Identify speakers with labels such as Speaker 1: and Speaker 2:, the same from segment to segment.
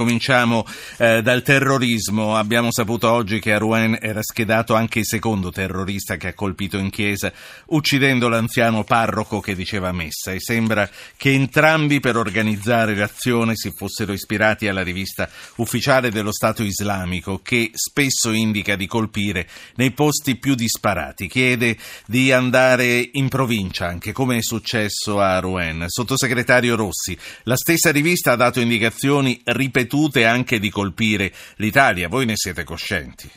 Speaker 1: Cominciamo eh, dal terrorismo. Abbiamo saputo oggi che a Rouen era schedato anche il secondo terrorista che ha colpito in chiesa, uccidendo l'anziano parroco che diceva messa. E sembra che entrambi per organizzare l'azione si fossero ispirati alla rivista ufficiale dello Stato islamico, che spesso indica di colpire nei posti più disparati. Chiede di andare in provincia, anche come è successo a Rouen. Sottosegretario Rossi, la stessa rivista ha dato indicazioni ripetute ripetute anche di colpire l'Italia. Voi ne siete coscienti?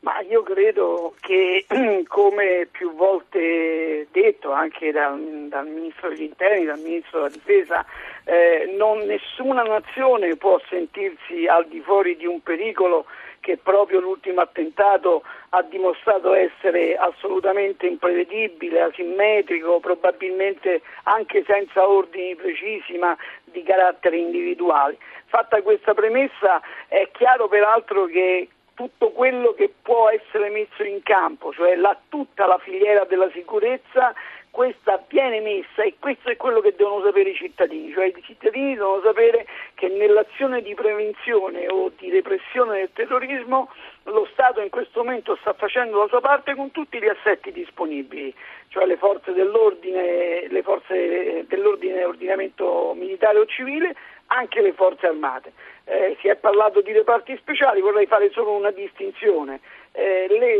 Speaker 2: Ma io credo che, come più volte detto anche dal, dal Ministro degli Interni, dal Ministro della Difesa, eh, non, nessuna nazione può sentirsi al di fuori di un pericolo che proprio l'ultimo attentato ha dimostrato essere assolutamente imprevedibile, asimmetrico, probabilmente anche senza ordini precisi ma di carattere individuale. Fatta questa premessa è chiaro peraltro che tutto quello che può essere messo in campo, cioè la, tutta la filiera della sicurezza, questa viene messa e questo è quello che devono sapere i cittadini, cioè i cittadini devono sapere che nell'azione di prevenzione o di repressione del terrorismo lo Stato in questo momento sta facendo la sua parte con tutti gli assetti disponibili, cioè le forze dell'ordine, le forze dell'ordine ordinamento militare o civile, anche le forze armate. Eh, si è parlato di reparti speciali, vorrei fare solo una distinzione. Eh, le,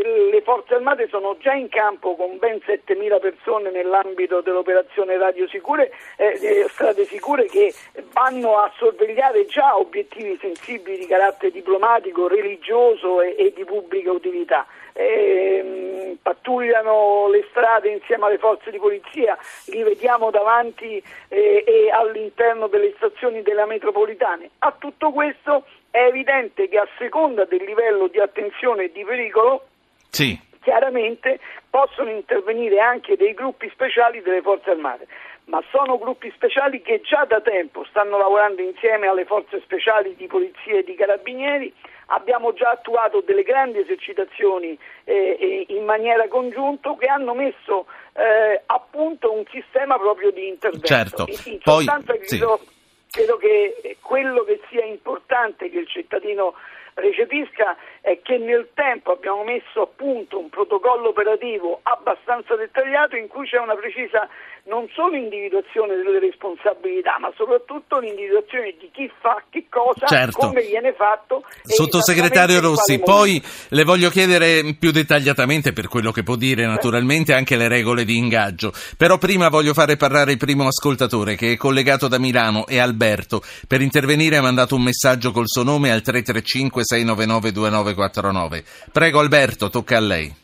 Speaker 2: forze armate sono già in campo con ben 7.000 persone nell'ambito dell'operazione Radio Sicure, eh, Strade Sicure che vanno a sorvegliare già obiettivi sensibili di carattere diplomatico, religioso e, e di pubblica utilità. Eh, pattugliano le strade insieme alle forze di polizia, li vediamo davanti eh, e all'interno delle stazioni della metropolitane. A tutto questo è evidente che a seconda del livello di attenzione e di pericolo, sì. chiaramente possono intervenire anche dei gruppi speciali delle forze armate ma sono gruppi speciali che già da tempo stanno lavorando insieme alle forze speciali di polizia e di carabinieri. Abbiamo già attuato delle grandi esercitazioni eh, in maniera congiunta che hanno messo eh, a punto un sistema proprio di intervento.
Speaker 1: Certo.
Speaker 2: In, in
Speaker 1: Poi,
Speaker 2: credo, sì. Credo che quello che sia importante che il cittadino recepisca è che nel tempo abbiamo messo a punto un protocollo operativo abbastanza dettagliato in cui c'è una precisa non solo individuazione delle responsabilità, ma soprattutto l'individuazione di chi fa che cosa, certo. come viene fatto.
Speaker 1: Sottosegretario Rossi, poi le voglio chiedere più dettagliatamente, per quello che può dire naturalmente, anche le regole di ingaggio. Però prima voglio fare parlare il primo ascoltatore che è collegato da Milano, è Alberto. Per intervenire ha mandato un messaggio col suo nome al 335 699 2949. Prego Alberto, tocca a lei.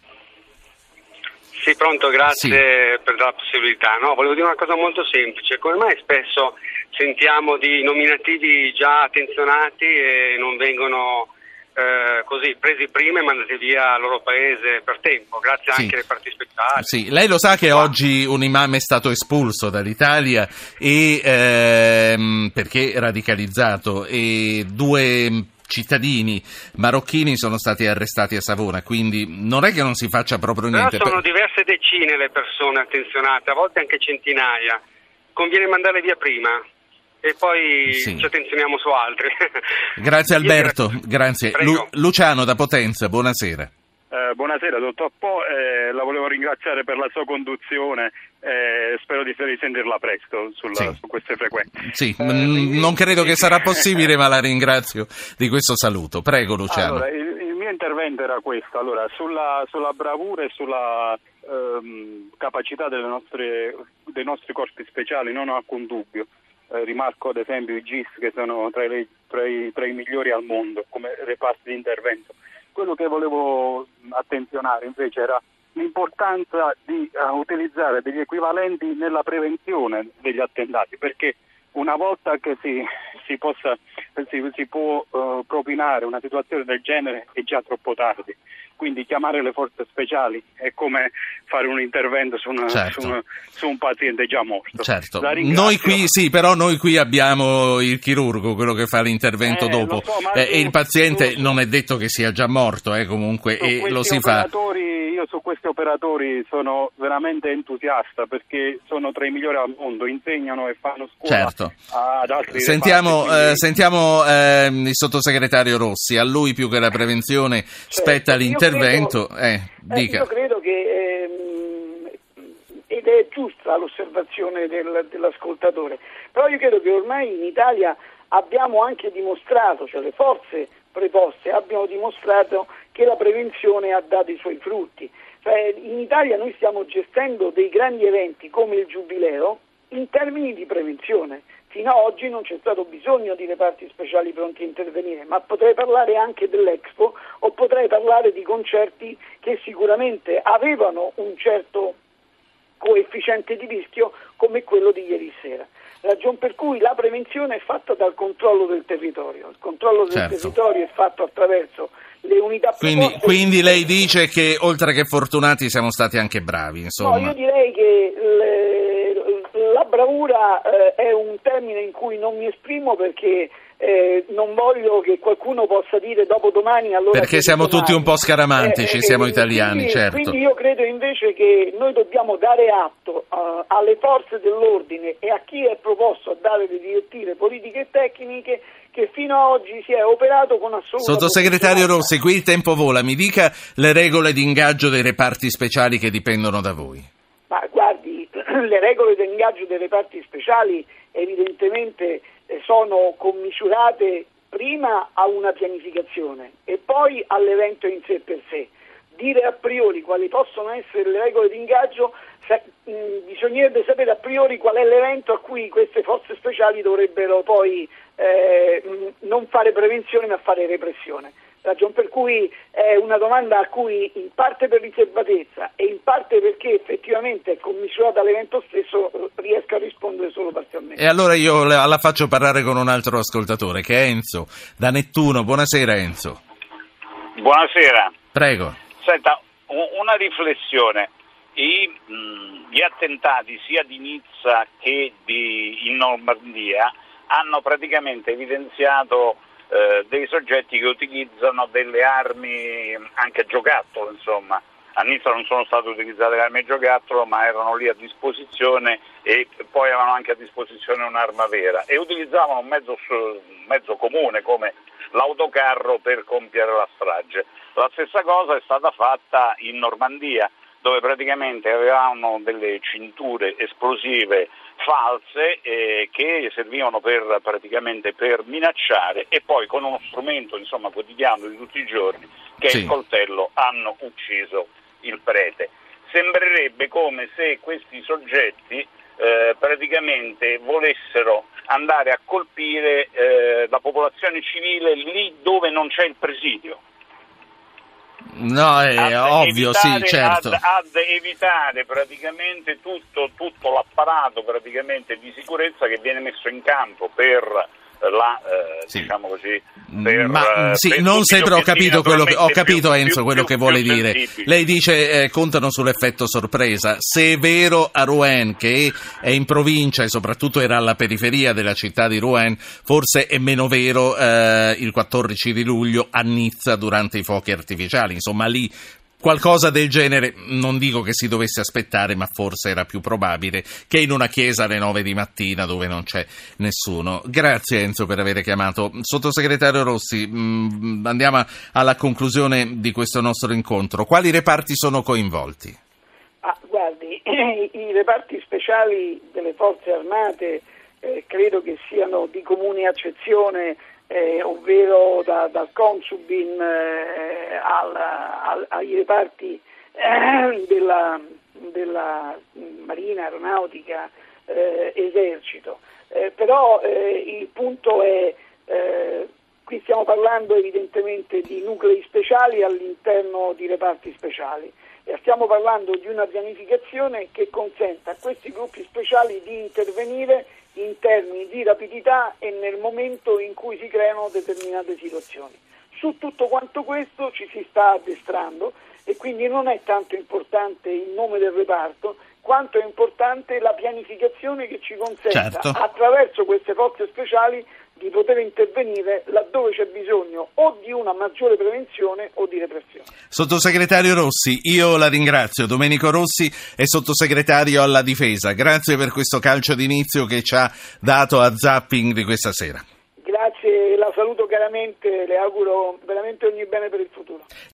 Speaker 3: Sì, pronto, grazie sì. per la possibilità. No, volevo dire una cosa molto semplice. Come mai spesso sentiamo di nominativi già attenzionati e non vengono eh, così presi prima e mandati via al loro paese per tempo, grazie sì. anche alle parti speciali.
Speaker 1: Sì, lei lo sa che oggi un imam è stato espulso dall'Italia e, ehm, perché radicalizzato e due cittadini marocchini sono stati arrestati a Savona, quindi non è che non si faccia proprio niente.
Speaker 3: Però sono diverse decine le persone attenzionate, a volte anche centinaia. Conviene mandarle via prima e poi sì. ci attenzioniamo su altri.
Speaker 1: Grazie Alberto, grazie. Lu- Luciano da Potenza, buonasera.
Speaker 4: Eh, buonasera dottor Po, eh, la volevo ringraziare per la sua conduzione e eh, spero di risentirla presto sulla, sì. su queste frequenze.
Speaker 1: Sì, eh, n- non credo che sarà possibile ma la ringrazio di questo saluto. Prego Luciano.
Speaker 4: Allora, il, il, mio intervento era questo, allora, sulla, sulla, bravura e sulla ehm, capacità nostre, dei nostri corpi speciali non ho alcun dubbio. Eh, rimarco ad esempio i GIS che sono tra i, tra, i, tra i migliori al mondo come reparti di intervento quello che volevo attenzionare invece era l'importanza di uh, utilizzare degli equivalenti nella prevenzione degli attentati, perché una volta che si, si, possa, si, si può uh, propinare una situazione del genere è già troppo tardi. Quindi chiamare le forze speciali è come fare un intervento su, una, certo. su, una, su un paziente già morto.
Speaker 1: Certo. Noi qui, sì, però noi qui abbiamo il chirurgo, quello che fa l'intervento eh, dopo. So, e il paziente su, non è detto che sia già morto, eh, comunque, e lo si fa.
Speaker 4: Questi operatori sono veramente entusiasta perché sono tra i migliori al mondo, insegnano e fanno scuola
Speaker 1: certo.
Speaker 4: ad altri
Speaker 1: Sentiamo,
Speaker 4: reparti,
Speaker 1: eh, sentiamo eh, il sottosegretario Rossi, a lui più che la prevenzione spetta
Speaker 2: Certo, io
Speaker 1: l'intervento.
Speaker 2: credo-
Speaker 1: eh,
Speaker 2: Eh, io credo che, ehm, ed è giusta l'osservazione del- dell'ascoltatore, però io credo che ormai in Italia abbiamo anche dimostrato, cioè le forze preposte abbiano dimostrato che la prevenzione ha dato i suoi frutti. In Italia noi stiamo gestendo dei grandi eventi come il Giubileo in termini di prevenzione. Fino ad oggi non c'è stato bisogno di reparti speciali pronti a intervenire, ma potrei parlare anche dell'Expo o potrei parlare di concerti che sicuramente avevano un certo coefficiente di rischio come quello di ieri sera. Ragion per cui la prevenzione è fatta dal controllo del territorio. Il controllo del
Speaker 1: Certo.
Speaker 2: territorio è fatto attraverso le unità
Speaker 1: Quindi,
Speaker 2: preposte.
Speaker 1: quindi lei dice che oltre che fortunati siamo stati anche bravi,
Speaker 2: No,
Speaker 1: insomma.
Speaker 2: io direi che le- la bravura eh, è un termine in cui non mi esprimo perché eh, non voglio che qualcuno possa dire dopo domani allora
Speaker 1: Perché siamo
Speaker 2: domani.
Speaker 1: tutti un po' scaramantici, siamo italiani,
Speaker 2: quindi,
Speaker 1: certo.
Speaker 2: Quindi io credo invece che noi dobbiamo dare atto eh, alle forze dell'ordine e a chi è proposto a dare le direttive politiche e tecniche che fino ad oggi si è operato con assoluta
Speaker 1: Sottosegretario. Rossi, qui il tempo vola, mi dica le regole di ingaggio dei reparti speciali che dipendono da voi.
Speaker 2: Ma guardi, le regole di ingaggio dei reparti speciali evidentemente eh, sono commisurate prima a una pianificazione e poi all'evento in sé per sé. Dire a priori quali possono essere le regole di ingaggio, sa- mh, bisognerebbe sapere a priori qual è l'evento a cui queste forze speciali dovrebbero poi eh, mh, non fare prevenzione ma fare repressione. Ragion per cui è una domanda a cui in parte per riservatezza e in parte perché effettivamente è commisurata all'evento stesso eh, riesco a rispondere solo parzialmente.
Speaker 1: E allora io la la faccio parlare con un altro ascoltatore, che è Enzo, da Nettuno. Buonasera Enzo.
Speaker 5: Buonasera.
Speaker 1: Prego.
Speaker 5: Senta, una riflessione. I, mh, gli attentati sia di Nizza che di, in Normandia hanno praticamente evidenziato eh, dei soggetti che utilizzano delle armi anche giocattolo, insomma. A Nizza non sono state utilizzate le armi giocattolo, ma erano lì a disposizione e poi avevano anche a disposizione un'arma vera e utilizzavano un mezzo, un mezzo comune come l'autocarro per compiere la strage. La stessa cosa è stata fatta in Normandia, dove praticamente avevano delle cinture esplosive false eh, che servivano per, praticamente per minacciare e poi con uno strumento insomma, quotidiano di tutti i giorni che è
Speaker 1: Sì.
Speaker 5: il coltello hanno ucciso il prete. Sembrerebbe come se questi soggetti eh, praticamente volessero andare a colpire eh, la popolazione civile lì dove non c'è il presidio.
Speaker 1: No, è
Speaker 5: Ad
Speaker 1: ovvio, sì,
Speaker 5: evitare-
Speaker 1: certo.
Speaker 5: Ad, ad evitare praticamente tutto, tutto l'apparato praticamente di sicurezza che viene messo in campo per la, eh,
Speaker 1: Sì.
Speaker 5: diciamo così, per,
Speaker 1: Ma
Speaker 5: eh,
Speaker 1: sì,
Speaker 5: per
Speaker 1: non sempre ho capito quello che ho capito
Speaker 5: più-
Speaker 1: Enzo
Speaker 5: più-
Speaker 1: quello
Speaker 5: più-
Speaker 1: che vuole dire.
Speaker 5: sensibili.
Speaker 1: Lei dice eh, contano sull'effetto sorpresa. Se è vero a Rouen che è in provincia e soprattutto era alla periferia della città di Rouen, forse è meno vero eh, il 14 di luglio a Nizza durante i fuochi artificiali. Insomma, lì Qualcosa del genere, non dico che si dovesse aspettare, ma forse era più probabile che in una chiesa alle 9 di mattina dove non c'è nessuno. Grazie Enzo per aver chiamato. Sottosegretario Rossi, mh, andiamo alla conclusione di questo nostro incontro. Quali reparti sono coinvolti?
Speaker 2: Ah, guardi, i reparti speciali delle forze armate eh, credo che siano di comune accezione, eh, ovvero da- dal Consubin eh, al- al- ai reparti eh, della, della Marina, Aeronautica, eh, Esercito. Eh, però eh, il punto è, qui stiamo parlando evidentemente di nuclei speciali all'interno di reparti speciali stiamo parlando di una pianificazione che consenta a questi gruppi speciali di intervenire in termini di rapidità e nel momento in cui si creano determinate situazioni. Su tutto quanto questo ci si sta addestrando e quindi non è tanto importante il nome del reparto quanto è importante la pianificazione che ci consenta
Speaker 1: Certo.
Speaker 2: attraverso queste forze speciali di poter intervenire laddove c'è bisogno o di una maggiore prevenzione o di repressione.
Speaker 1: Sottosegretario Rossi, io la ringrazio. Domenico Rossi è sottosegretario alla difesa. Grazie per questo calcio d'inizio che ci ha dato a zapping di questa sera.
Speaker 2: Grazie, la saluto caramente, le auguro veramente ogni bene per il futuro.